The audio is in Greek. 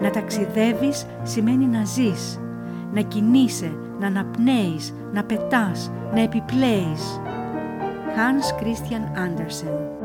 Να ταξιδεύεις σημαίνει να ζεις, να κινείσαι, να αναπνέεις, να πετάς, να επιπλέεις. Hans Christian Andersen